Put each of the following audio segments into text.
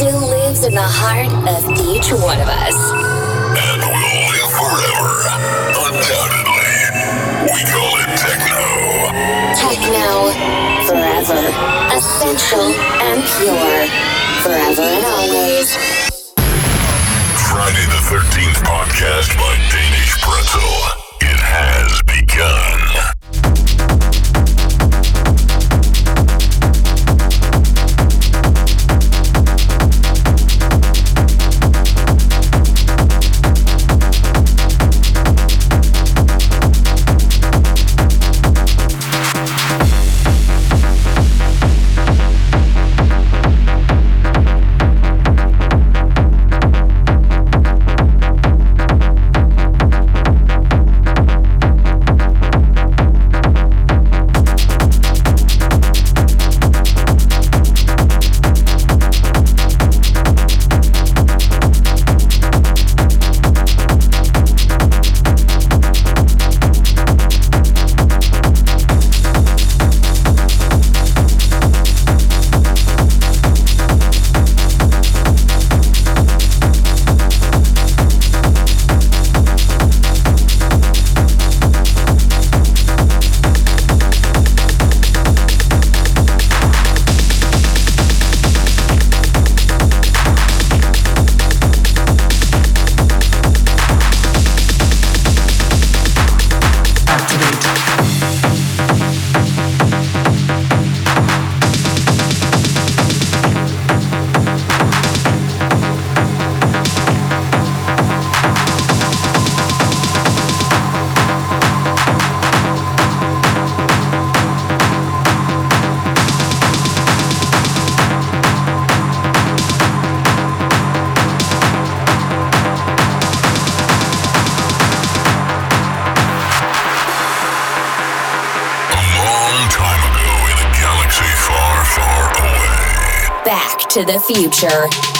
still lives in the heart of each one of us. And will live forever. Undoubtedly. We call it techno. Techno, forever. Essential and pure. Forever and always. Friday the 13th podcast by Danish Pretzel. It has begun. To the future.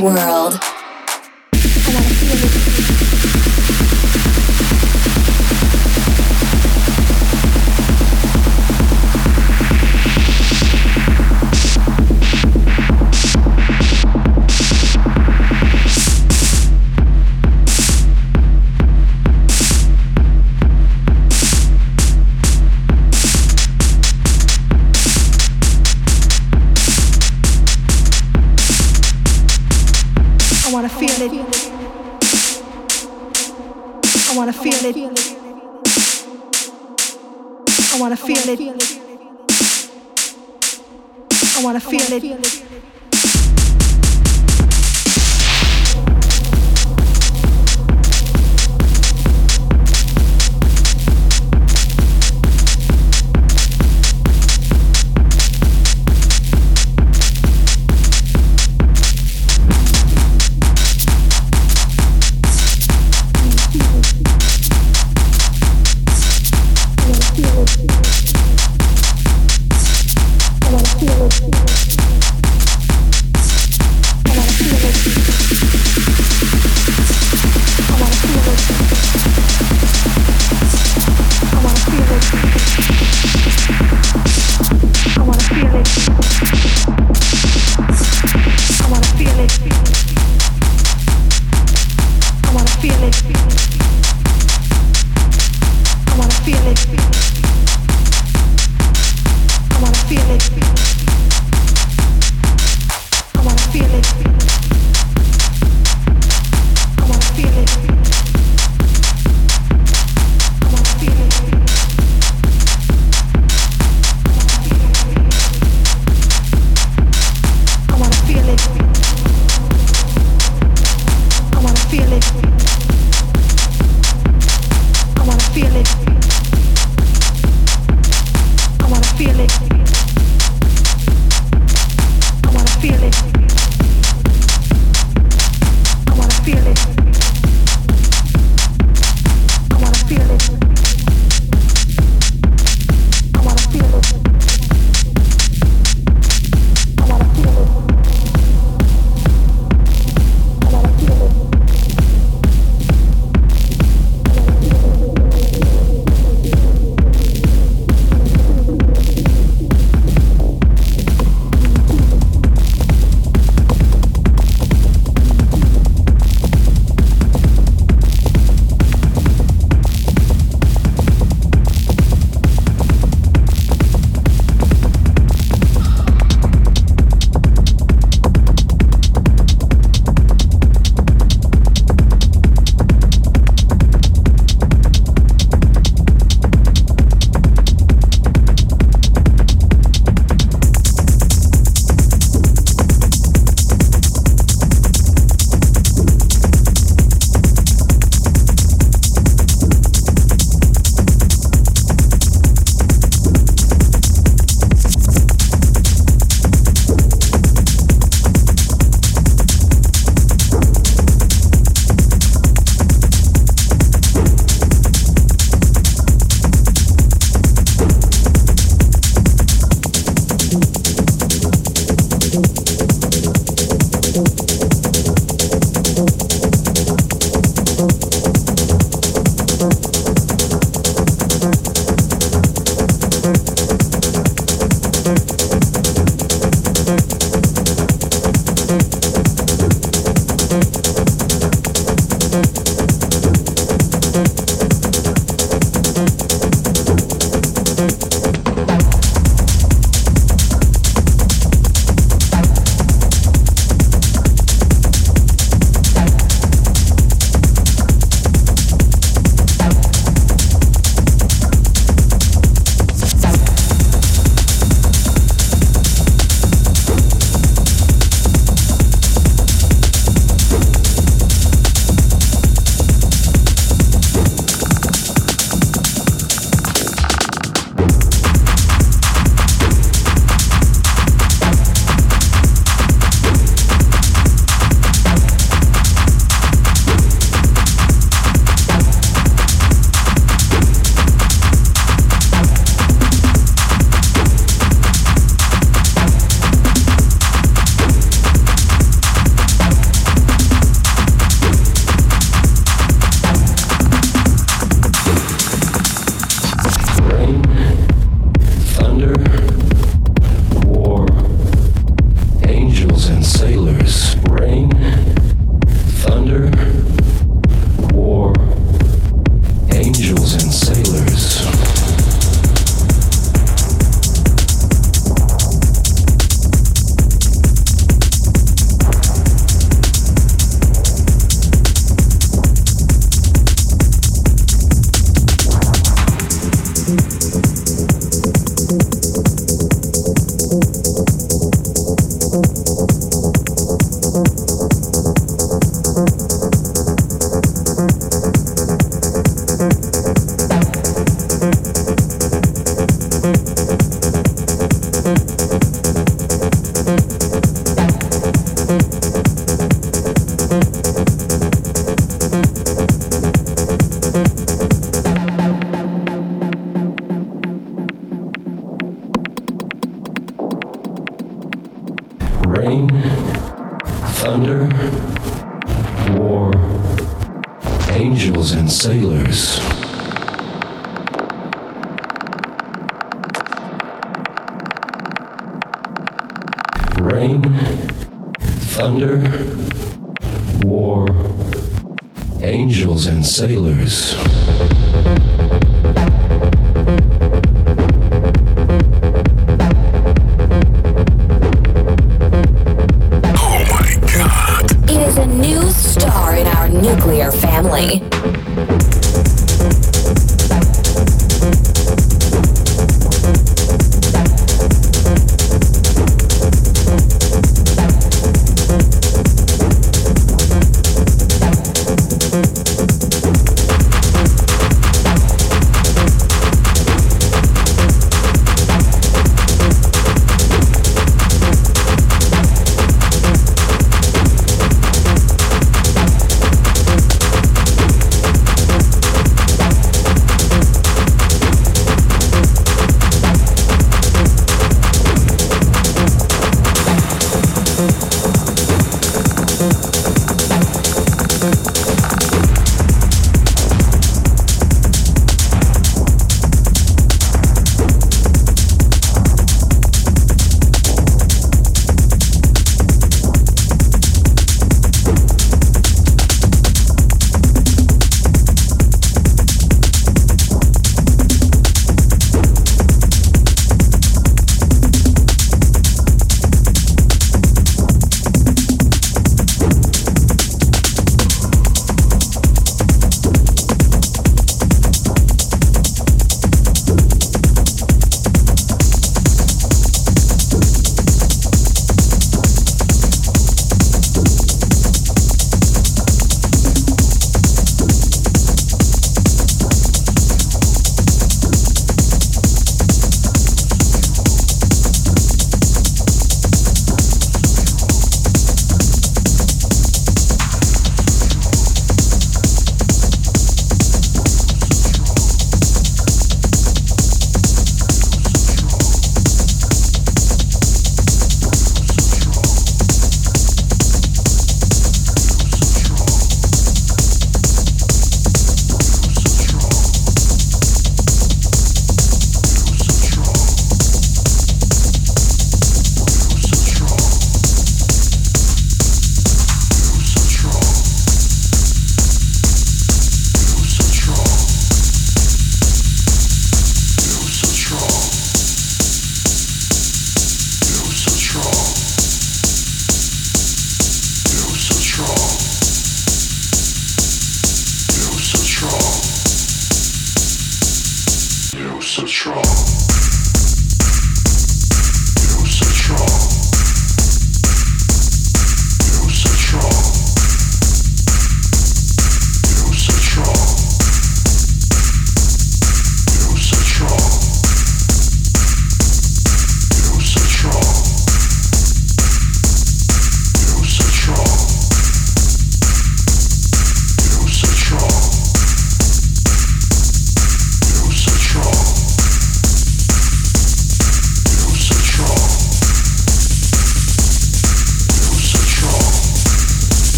World. Feel it. I wanna feel it.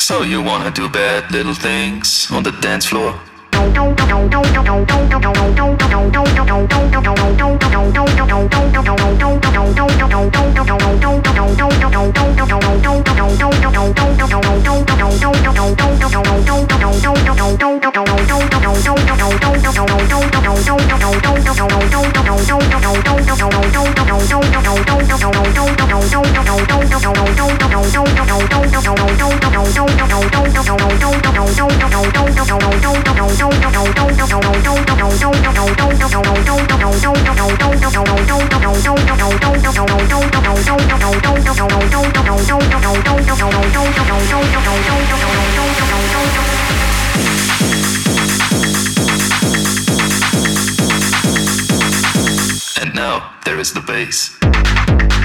So you wanna do bad little things on the dance floor? don't don't don't And now there is the bass.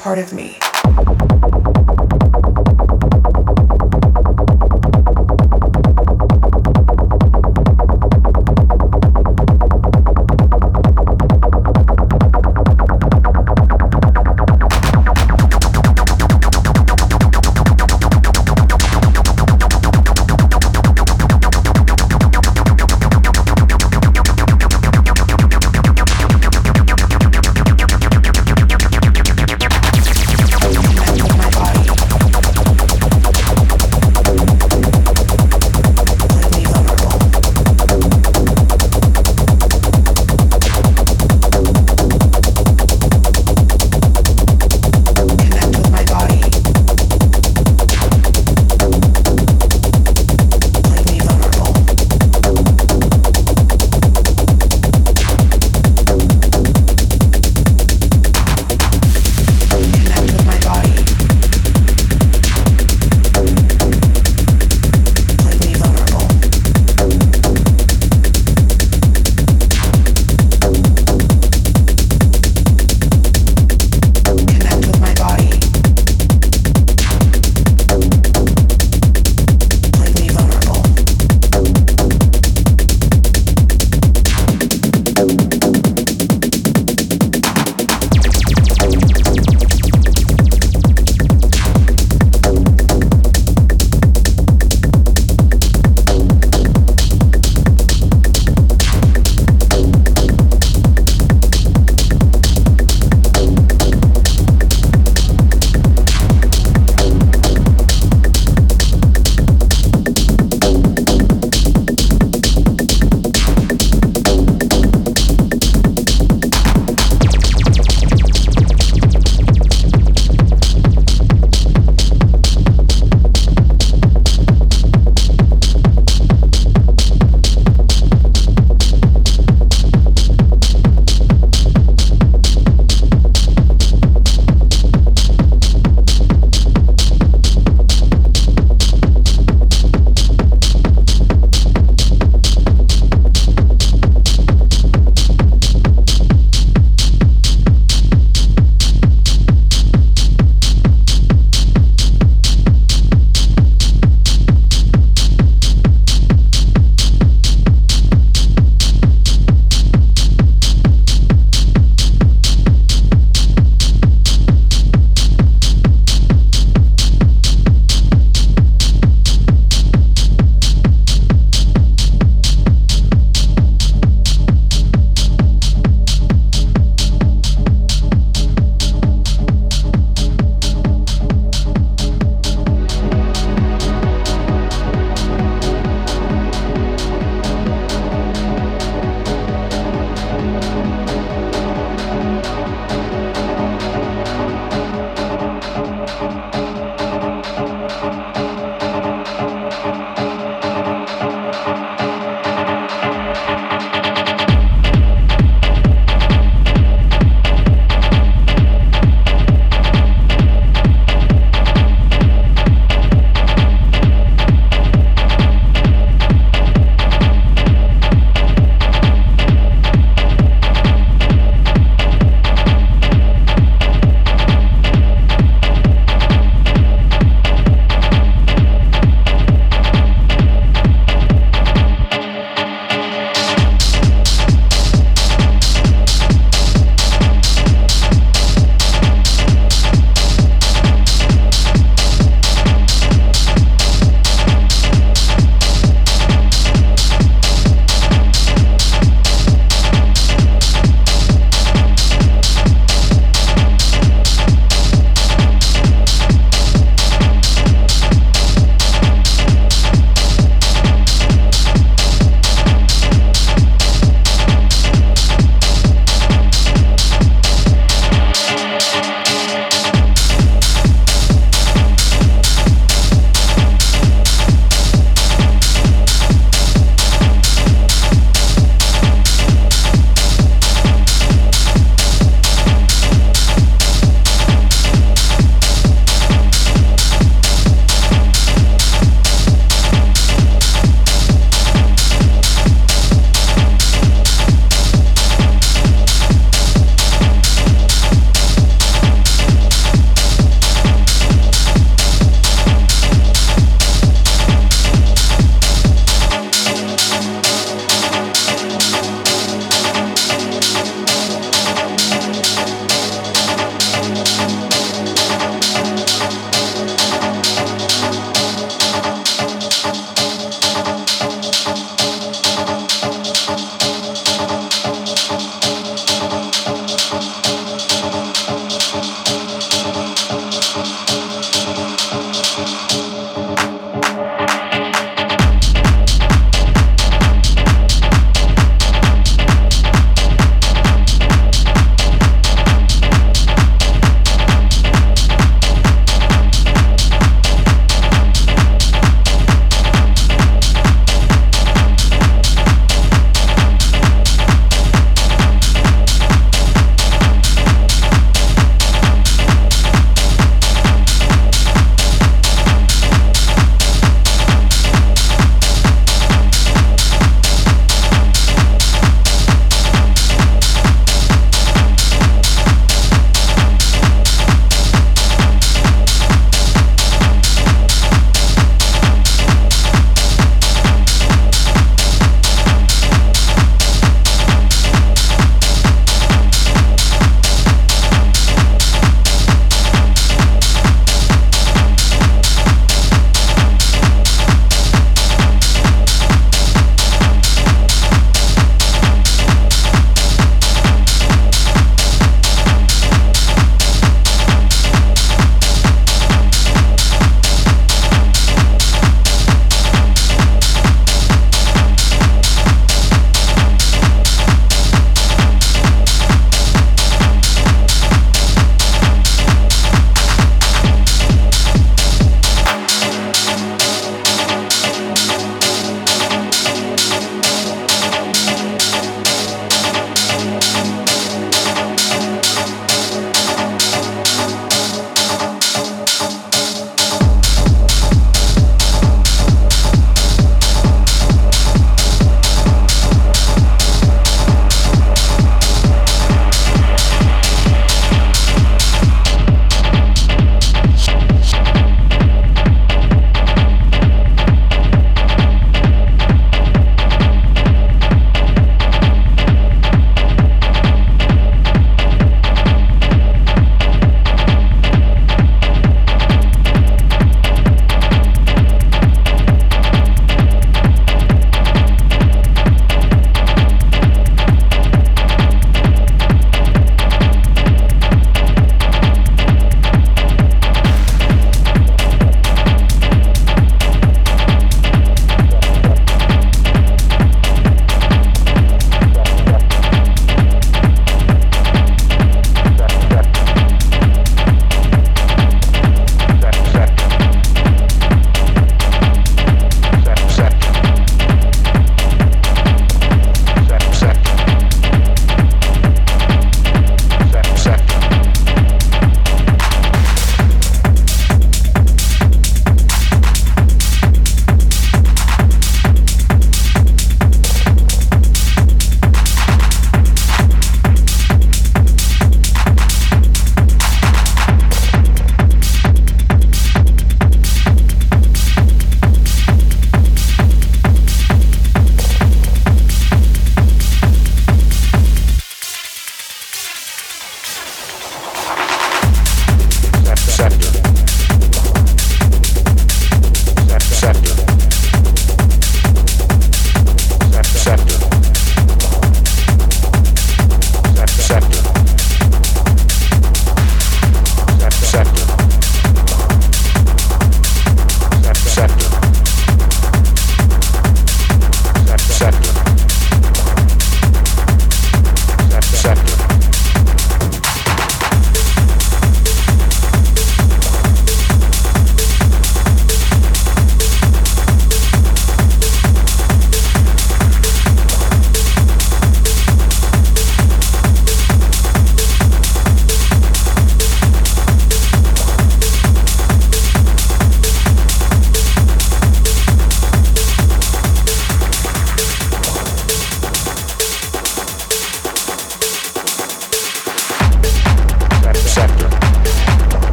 Part of me.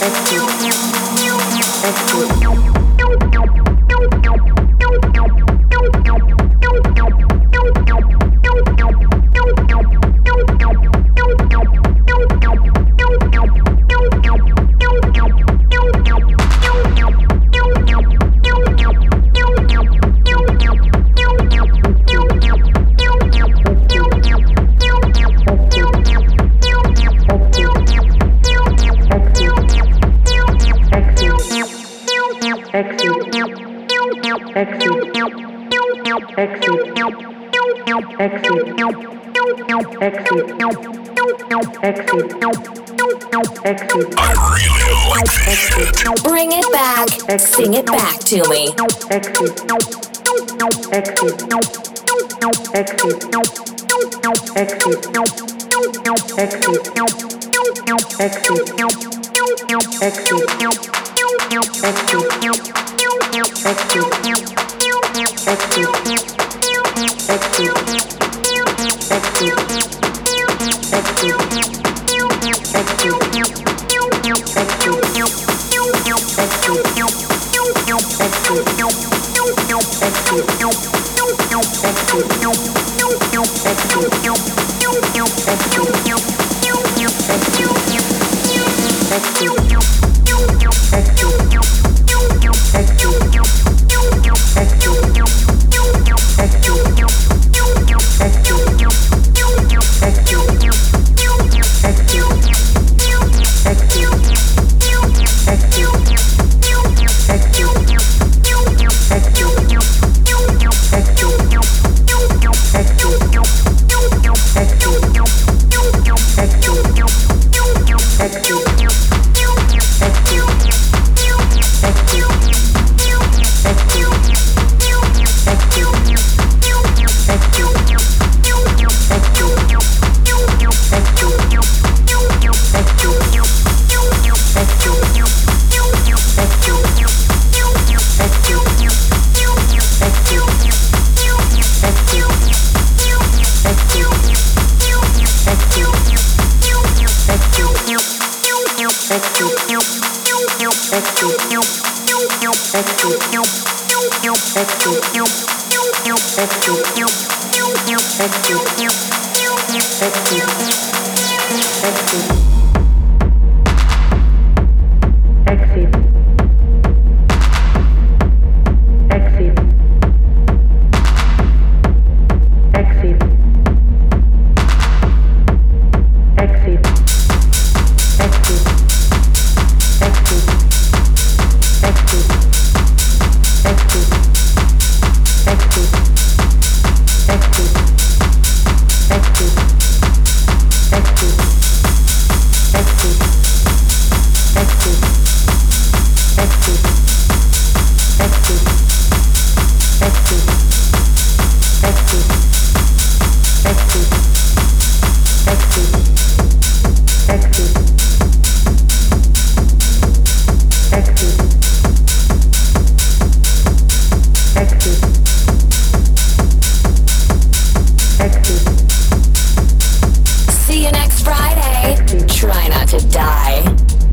Thank me. See you next Friday. Try not to